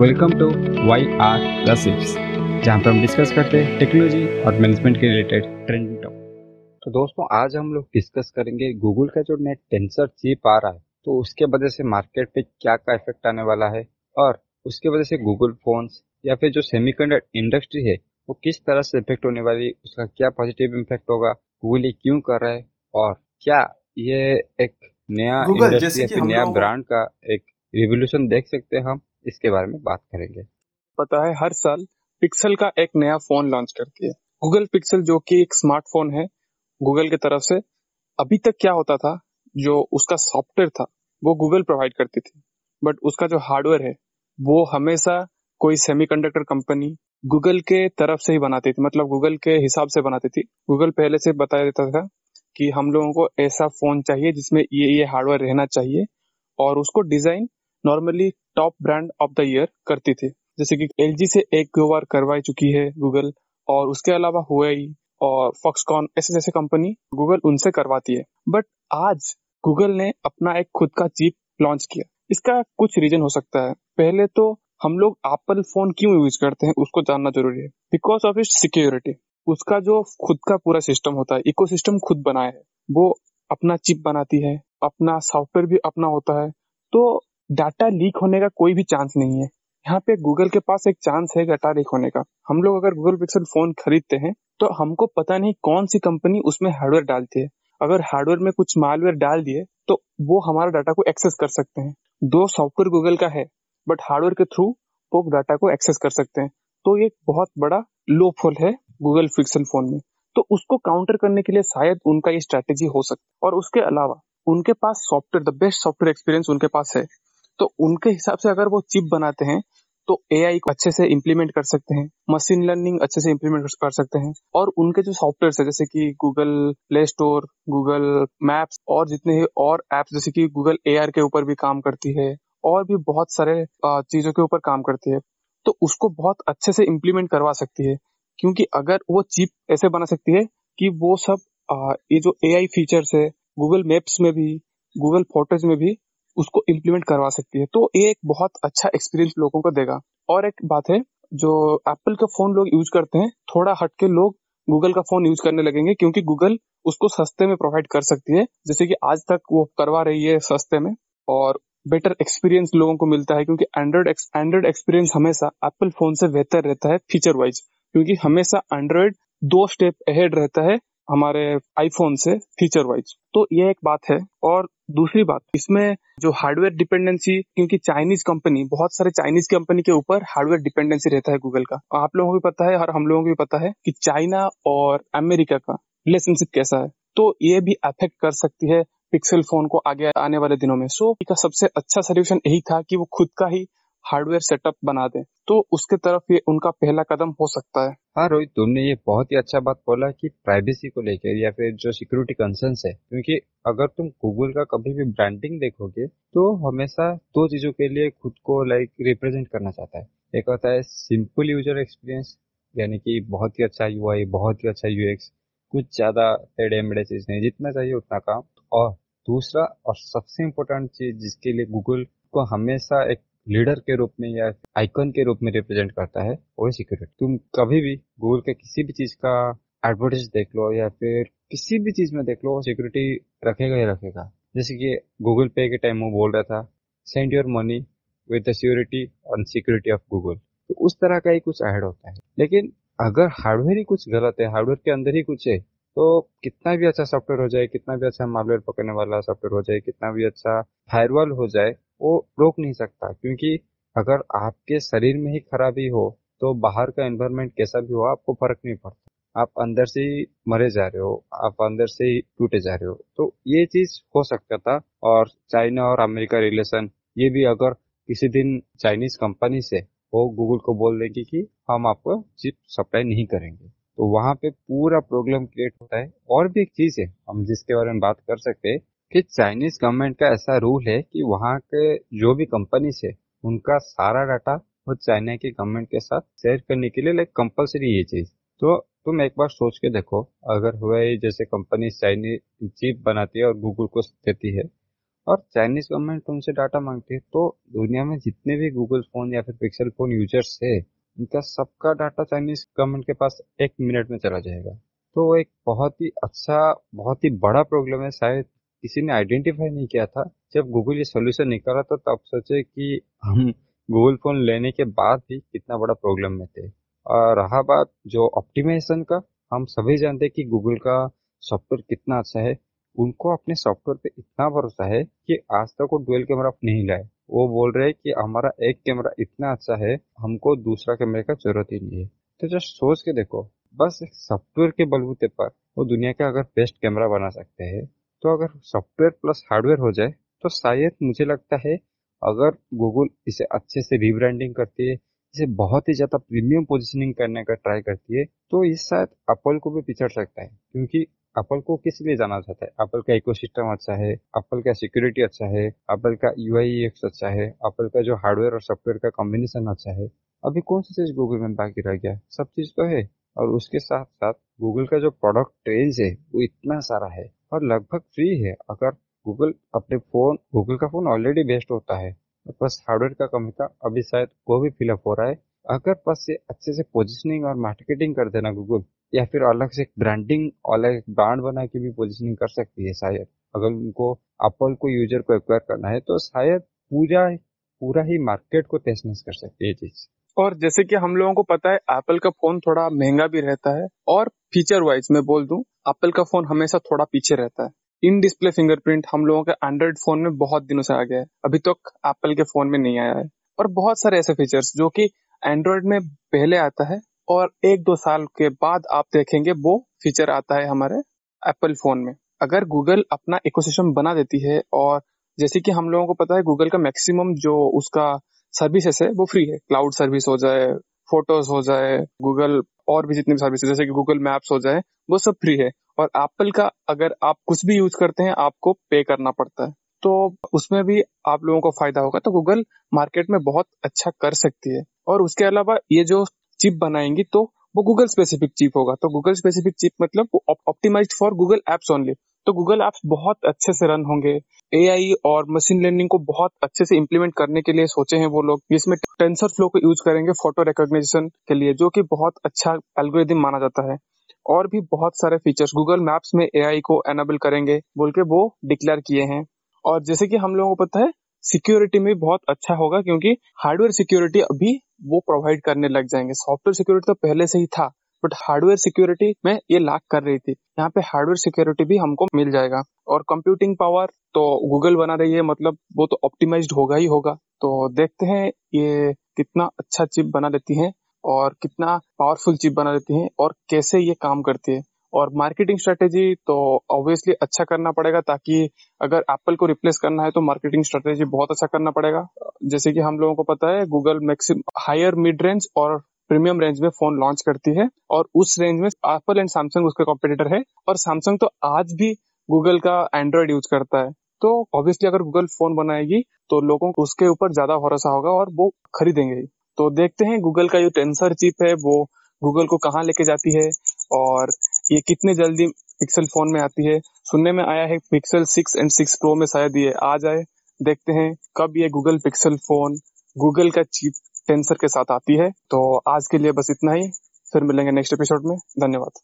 Welcome to Y R gossips जहाँ पर हम डिस्कस करते हैं टेक्नोलॉजी और मैनेजमेंट के रिलेटेड ट्रेंडिंग टॉपिक तो दोस्तों आज हम लोग डिस्कस करेंगे गूगल का जो नेट टेंसर चीप आ रहा है तो उसके वजह से मार्केट पे क्या क्या इफ़ेक्ट आने वाला है और उसके वजह से गूगल फोन्स या फिर जो सेमीकंडक्टर इंडस्ट्री है वो किस तरह से इफ़ेक्ट होने वाली उसका क्या पॉजिटिव इम्पैक्ट होगा गूगल ये क्यों कर रहा है और क्या ये एक नया इंडस्ट्री या फिर नया ब्रांड का एक रिवोल्यूशन देख सकते हैं हम। इसके बारे में बात करेंगे। पता है, हर साल पिक्सल का एक नया फ़ोन लॉन्च करती है। गूगल पिक्सल जो कि एक स्मार्टफ़ोन है गूगल की तरफ़ से अभी तक क्या होता था, जो उसका सॉफ्टवेयर था, वो गूगल प्रोवाइड करती थी। बट उसका जो हार्डवेयर है, वो हमेशा कोई सेमीकंडक्टर कंपनी गूगल के तरफ़ से ही बनाती थी। मतलब गूगल के हिसाब से बनाती थी। गूगल पहले से बता देता था कि हम लोगों को ऐसा फ़ोन चाहिए जिसमें ये ये हार्डवेयर रहना चाहिए और उसको design normally top brand of the year करती थी। जैसे कि एलजी से एक दो बार करवाई चुकी है गूगल और उसके अलावा हुई और फॉक्सकॉन ऐसे जैसे कंपनी गूगल उनसे करवाती है। बट आज गूगल ने अपना एक खुद का चिप लॉन्च किया। इसका कुछ रीजन हो सकता है। पहले तो हम लोग एप्पल फ़ोन क्यों यूज़ करते हैं, उसको जानना ज़रूरी है। बिकॉज़ ऑफ़ इट सिक्योरिटी उसका जो खुद का पूरा सिस्टम होता है इकोसिस्टम खुद बनाया है। वो अपना चिप बनाती है, अपना सॉफ्टवेयर भी अपना होता है। तो डाटा लीक होने का कोई भी चांस नहीं है। यहाँ पे गूगल के पास एक चांस है डाटा लीक होने का। हम लोग अगर गूगल पिक्सल फ़ोन खरीदते हैं तो हमको पता नहीं कौन सी कंपनी उसमें हार्डवेयर डालती है। अगर हार्डवेयर में कुछ मालवेयर डाल दिए तो वो हमारा डाटा को एक्सेस कर सकते हैं। दो सॉफ्टवेयर गूगल का है, बट हार्डवेयर के थ्रू वो डाटा को एक्सेस कर सकते हैं। तो ये बहुत बड़ा लो फॉल है गूगल पिक्सल फ़ोन में। तो उसको काउंटर करने के लिए शायद उनका ये स्ट्रेटेजी हो सकता और उसके अलावा उनके पास software, the best software experience उनके पास है। तो उनके हिसाब से अगर वो चिप बनाते हैं तो एआई को अच्छे से इम्प्लीमेंट कर सकते हैं मशीन लर्निंग अच्छे से इम्प्लीमेंट कर सकते हैं। और उनके जो सॉफ्टवेयर है, जैसे कि Google Play Store Google Maps और जितने और एप्स जैसे कि गूगल एआर के ऊपर भी काम करती है और भी बहुत सारे चीज़ों के ऊपर काम करती है तो उसको बहुत अच्छे से इम्प्लीमेंट करवा सकती है। क्योंकि अगर वो चिप ऐसे बना सकती है कि वो सब ये जो ए फीचर्स है गूगल मैप्स में भी गूगल फ़ोटोज़ में भी उसको इम्प्लीमेंट करवा सकती है। तो ये एक बहुत अच्छा एक्सपीरियंस लोगों को देगा। और एक बात है, जो एप्पल का फ़ोन लोग यूज़ करते हैं, थोड़ा हटके लोग गूगल का फ़ोन यूज़ करने लगेंगे, क्योंकि गूगल उसको सस्ते में प्रोवाइड कर सकती है। जैसे कि आज तक वो करवा रही है सस्ते में, और बेटर एक्सपीरियंस लोगों को मिलता है, क्योंकि एंड्रॉइड एंड्रॉइड एक्सपीरियंस हमेशा एप्पल फ़ोन से बेहतर रहता है फीचर वाइज क्योंकि हमेशा एंड्रॉइड दो स्टेप अहेड रहता है हमारे आईफोन से फीचर वाइज तो ये एक बात है, और दूसरी बात इसमें जो हार्डवेयर डिपेंडेंसी क्योंकि चाइनीज़ कंपनी बहुत सारे चाइनीज़ कंपनी के ऊपर हार्डवेयर डिपेंडेंसी रहता है गूगल का। आप लोगों को भी पता है और हम लोगों को भी पता है कि चाइना और अमेरिका का रिलेशनशिप कैसा है। तो ये भी अफेक्ट कर सकती है पिक्सल फ़ोन को आगे आने वाले दिनों में। सो so, का सबसे अच्छा सोल्यूशन यही था कि वो खुद का ही हार्डवेयर सेटअप बना दें तो उसके तरफ़ ये उनका पहला कदम हो सकता है। हाँ रोहित, तुमने ये बहुत ही अच्छा बात बोला कि प्राइवेसी को लेकर या फिर जो सिक्योरिटी कंसर्न है, क्योंकि अगर तुम गूगल का कभी भी ब्रांडिंग देखोगे तो हमेशा दो चीज़ों के लिए खुद को लाइक रिप्रेजेंट करना चाहता है। एक होता है सिंपल यूज़र एक्सपीरियंस यानी कि बहुत ही अच्छा यूआई बहुत ही अच्छा यूएक्स कुछ ज़्यादा टेढ़े मेढ़े चीज़ नहीं, जितना चाहिए उतना काम। और दूसरा और सबसे इम्पोर्टेंट चीज़ जिसके लिए गूगल को हमेशा एक लीडर के रूप में या आइकन के रूप में रिप्रेजेंट करता है वो सिक्योरिटी। तुम कभी भी गूगल के किसी भी चीज़ का एडवर्टाइज देख लो या फिर किसी भी चीज़ में देख लो सिक्योरिटी रखेगा ही रखेगा। जैसे कि गूगल पे के टाइम वो बोल रहा था send your money with the security on security of Google तो उस तरह का ही कुछ ऐड होता है। लेकिन अगर हार्डवेयर ही कुछ गलत है हार्डवेयर के अंदर ही कुछ है तो कितना भी अच्छा सॉफ्टवेयर हो जाए, कितना भी अच्छा मालवेयर पकड़ने वाला सॉफ्टवेयर हो जाए, कितना भी अच्छा फायरवॉल हो जाए, वो रोक नहीं सकता। क्योंकि अगर आपके शरीर में ही खराबी हो तो बाहर का एनवायरमेंट कैसा भी हो, आपको फ़र्क नहीं पड़ता। आप अंदर से ही मरे जा रहे हो, आप अंदर से ही टूटे जा रहे हो। तो ये चीज़ हो सकता था, और चाइना और अमेरिका रिलेशन ये भी अगर किसी दिन चाइनीज़ कंपनी से वो गूगल को बोल देंगे कि हम आपको चिप सप्लाई नहीं करेंगे। तो वहाँ पे पूरा प्रॉब्लम क्रिएट होता है। और भी एक चीज़ है, हम जिसके बारे में बात कर सकते हैं कि चाइनीज़ गवर्नमेंट का ऐसा रूल है कि वहाँ के जो भी कंपनी है, उनका सारा डाटा वो चाइना की गवर्नमेंट के साथ शेयर करने के लिए लाइक कंपलसरी ये चीज़। तो तुम एक बार सोच के देखो, अगर हुआ जैसे कंपनी चाइनीज़ चिप बनाती है और गूगल को देती है, और चाइनीज़ गवर्नमेंट उनसे डाटा मांगती है तो दुनिया में जितने भी गूगल फ़ोन या फिर पिक्सल फ़ोन यूज़र्स है इनका सबका डाटा चाइनीज़ गवर्नमेंट के पास एक मिनट में चला जाएगा। तो एक बहुत ही अच्छा बहुत ही बड़ा प्रॉब्लम है। शायद किसी ने आइडेंटिफाई नहीं किया था। जब गूगल ये सोल्यूशन निकाला था तब सोचे कि हम गूगल फ़ोन लेने के बाद भी कितना बड़ा प्रॉब्लम में थे। और रहा बात जो ऑप्टिमाइजेशन का, हम सभी जानते हैं कि गूगल का सॉफ्टवेयर कितना अच्छा है। उनको अपने सॉफ्टवेयर पे इतना भरोसा है कि आज तक वो डुअल कैमरा नहीं लाए। वो बोल रहे हैं कि हमारा एक कैमरा इतना अच्छा है, हमको दूसरा कैमरे का ज़रूरत ही नहीं है। तो जस्ट सोच के देखो, बस एक सॉफ्टवेयर के बलबूते पर वो दुनिया का अगर बेस्ट कैमरा बना सकते हैं तो अगर सॉफ्टवेयर प्लस हार्डवेयर हो जाए तो शायद मुझे लगता है अगर गूगल इसे अच्छे से रिब्रांडिंग करती है, इसे बहुत ही ज़्यादा प्रीमियम पोजिशनिंग करने का ट्राई करती है तो ये शायद एप्पल को भी पिछड़ सकता है, क्योंकि एप्पल को किस लिए जाना चाहता है? एप्पल का इकोसिस्टम अच्छा है एप्पल का सिक्योरिटी अच्छा है एप्पल का यू अच्छा है एप्पल का जो हार्डवेयर और सॉफ्टवेयर का कॉम्बिनेशन अच्छा है। अभी कौन सी चीज़ गूगल में बाकी रह गया? सब चीज़ तो है, और उसके साथ साथ गूगल का जो प्रोडक्ट रेंज है, वो इतना सारा है, और लगभग फ्री है। अगर गूगल अपने फ़ोन गूगल का फ़ोन ऑलरेडी बेस्ट होता है बस हार्डवेयर का कमी था, अभी शायद वो भी फिलअप हो रहा है। अगर बस ये अच्छे से पोजिशनिंग और मार्केटिंग कर देना गूगल या फिर अलग से ब्रांडिंग अलग ब्रांड बना के भी पोजिशनिंग कर सकती है शायद। अगर उनको एप्पल को यूज़र को एक्वायर करना है तो शायद पूरा पूरा ही मार्केट को टेस्टनेस कर सकती है चीज़। और जैसे कि हम लोगों को पता है एप्पल का फ़ोन थोड़ा महँगा भी रहता है, और फीचर वाइज मैं बोल दूँ एप्पल का फ़ोन हमेशा थोड़ा पीछे रहता है। इन डिस्प्ले फिंगरप्रिंट हम लोगों के एंड्रॉइड फ़ोन में बहुत दिनों से आ गया है। अभी तक एप्पल के फ़ोन में नहीं आया है। और बहुत सारे ऐसे फीचर्स जो कि एंड्रॉइड में पहले आता है और एक दो साल के बाद आप देखेंगे वो फीचर आता है हमारे एप्पल फ़ोन में। अगर गूगल अपना इकोसिस्टम बना देती है और जैसे कि हम लोगों को पता है गूगल का मैक्सिमम जो उसका सर्विसेस है वो फ्री है। क्लाउड सर्विस हो जाए फ़ोटोज़ हो जाए गूगल और भी जितनी सर्विस जैसे कि गूगल मैप्स हो जाए, वो सब फ्री है। और एप्पल का अगर आप कुछ भी यूज़ करते हैं, आपको पे करना पड़ता है। तो उसमें भी आप लोगों को फ़ायदा होगा। तो गूगल मार्केट में बहुत अच्छा कर सकती है। और उसके अलावा ये जो चिप बनाएँगी तो वो गूगल स्पेसिफिक चिप होगा। तो गूगल स्पेसिफिक चिप मतलब optimize for Google apps only तो गूगल एप्स बहुत अच्छे से रन होंगे। एआई और मशीन लर्निंग को बहुत अच्छे से इम्प्लीमेंट करने के लिए सोचे हैं वो लोग, जिसमें टेंसर फ्लो को यूज़ करेंगे फ़ोटो रिकॉग्निशन के लिए, जो कि बहुत अच्छा एल्गोरिदम माना जाता है। और भी बहुत सारे फीचर्स गूगल मैप्स में एआई को एनेबल करेंगे, बोल के वो डिक्लेयर किए हैं। और जैसे कि हम लोगों को पता है सिक्योरिटी में बहुत अच्छा होगा, क्योंकि हार्डवेयर सिक्योरिटी अभी वो प्रोवाइड करने लग जाएँगे। सॉफ्टवेयर सिक्योरिटी तो पहले से ही था बट हार्डवेयर सिक्योरिटी में ये लाख कर रही थी। यहाँ पे हार्डवेयर सिक्योरिटी भी हमको मिल जाएगा। और कंप्यूटिंग पावर तो गूगल बना रही है मतलब वो तो ऑप्टिमाइज होगा ही होगा। तो देखते हैं ये कितना अच्छा चिप बना देती है और कितना पावरफुल चिप बना देती है और कैसे ये काम करती है। और मार्केटिंग स्ट्रेटेजी तो ऑब्वियसली अच्छा करना पड़ेगा ताकि अगर एप्पल को रिप्लेस करना है तो मार्केटिंग स्ट्रेटेजी बहुत अच्छा करना पड़ेगा। जैसे कि हम लोगों को पता है Google maxim higher mid range और प्रीमियम रेंज में फ़ोन लॉन्च करती है और उस रेंज में एप्पल एंड सैमसंग उसके कॉम्पिटिटर है और सैमसंग तो आज भी गूगल का एंड्रॉइड यूज़ करता है। तो ऑब्वियसली अगर गूगल फ़ोन बनाएगी तो लोगों को उसके ऊपर ज़्यादा भरोसा होगा और वो खरीदेंगे तो देखते हैं गूगल का जो टेंसर चिप है वो गूगल को कहाँ लेके जाती है और ये कितने जल्दी पिक्सल फ़ोन में आती है? सुनने में आया है Pixel six and six pro में शायद ये आ जाए। देखते हैं कब ये गूगल पिक्सल फ़ोन गूगल का चीप टेंसर के साथ आती है। तो आज के लिए बस इतना ही। फिर मिलेंगे नेक्स्ट एपिसोड में। धन्यवाद।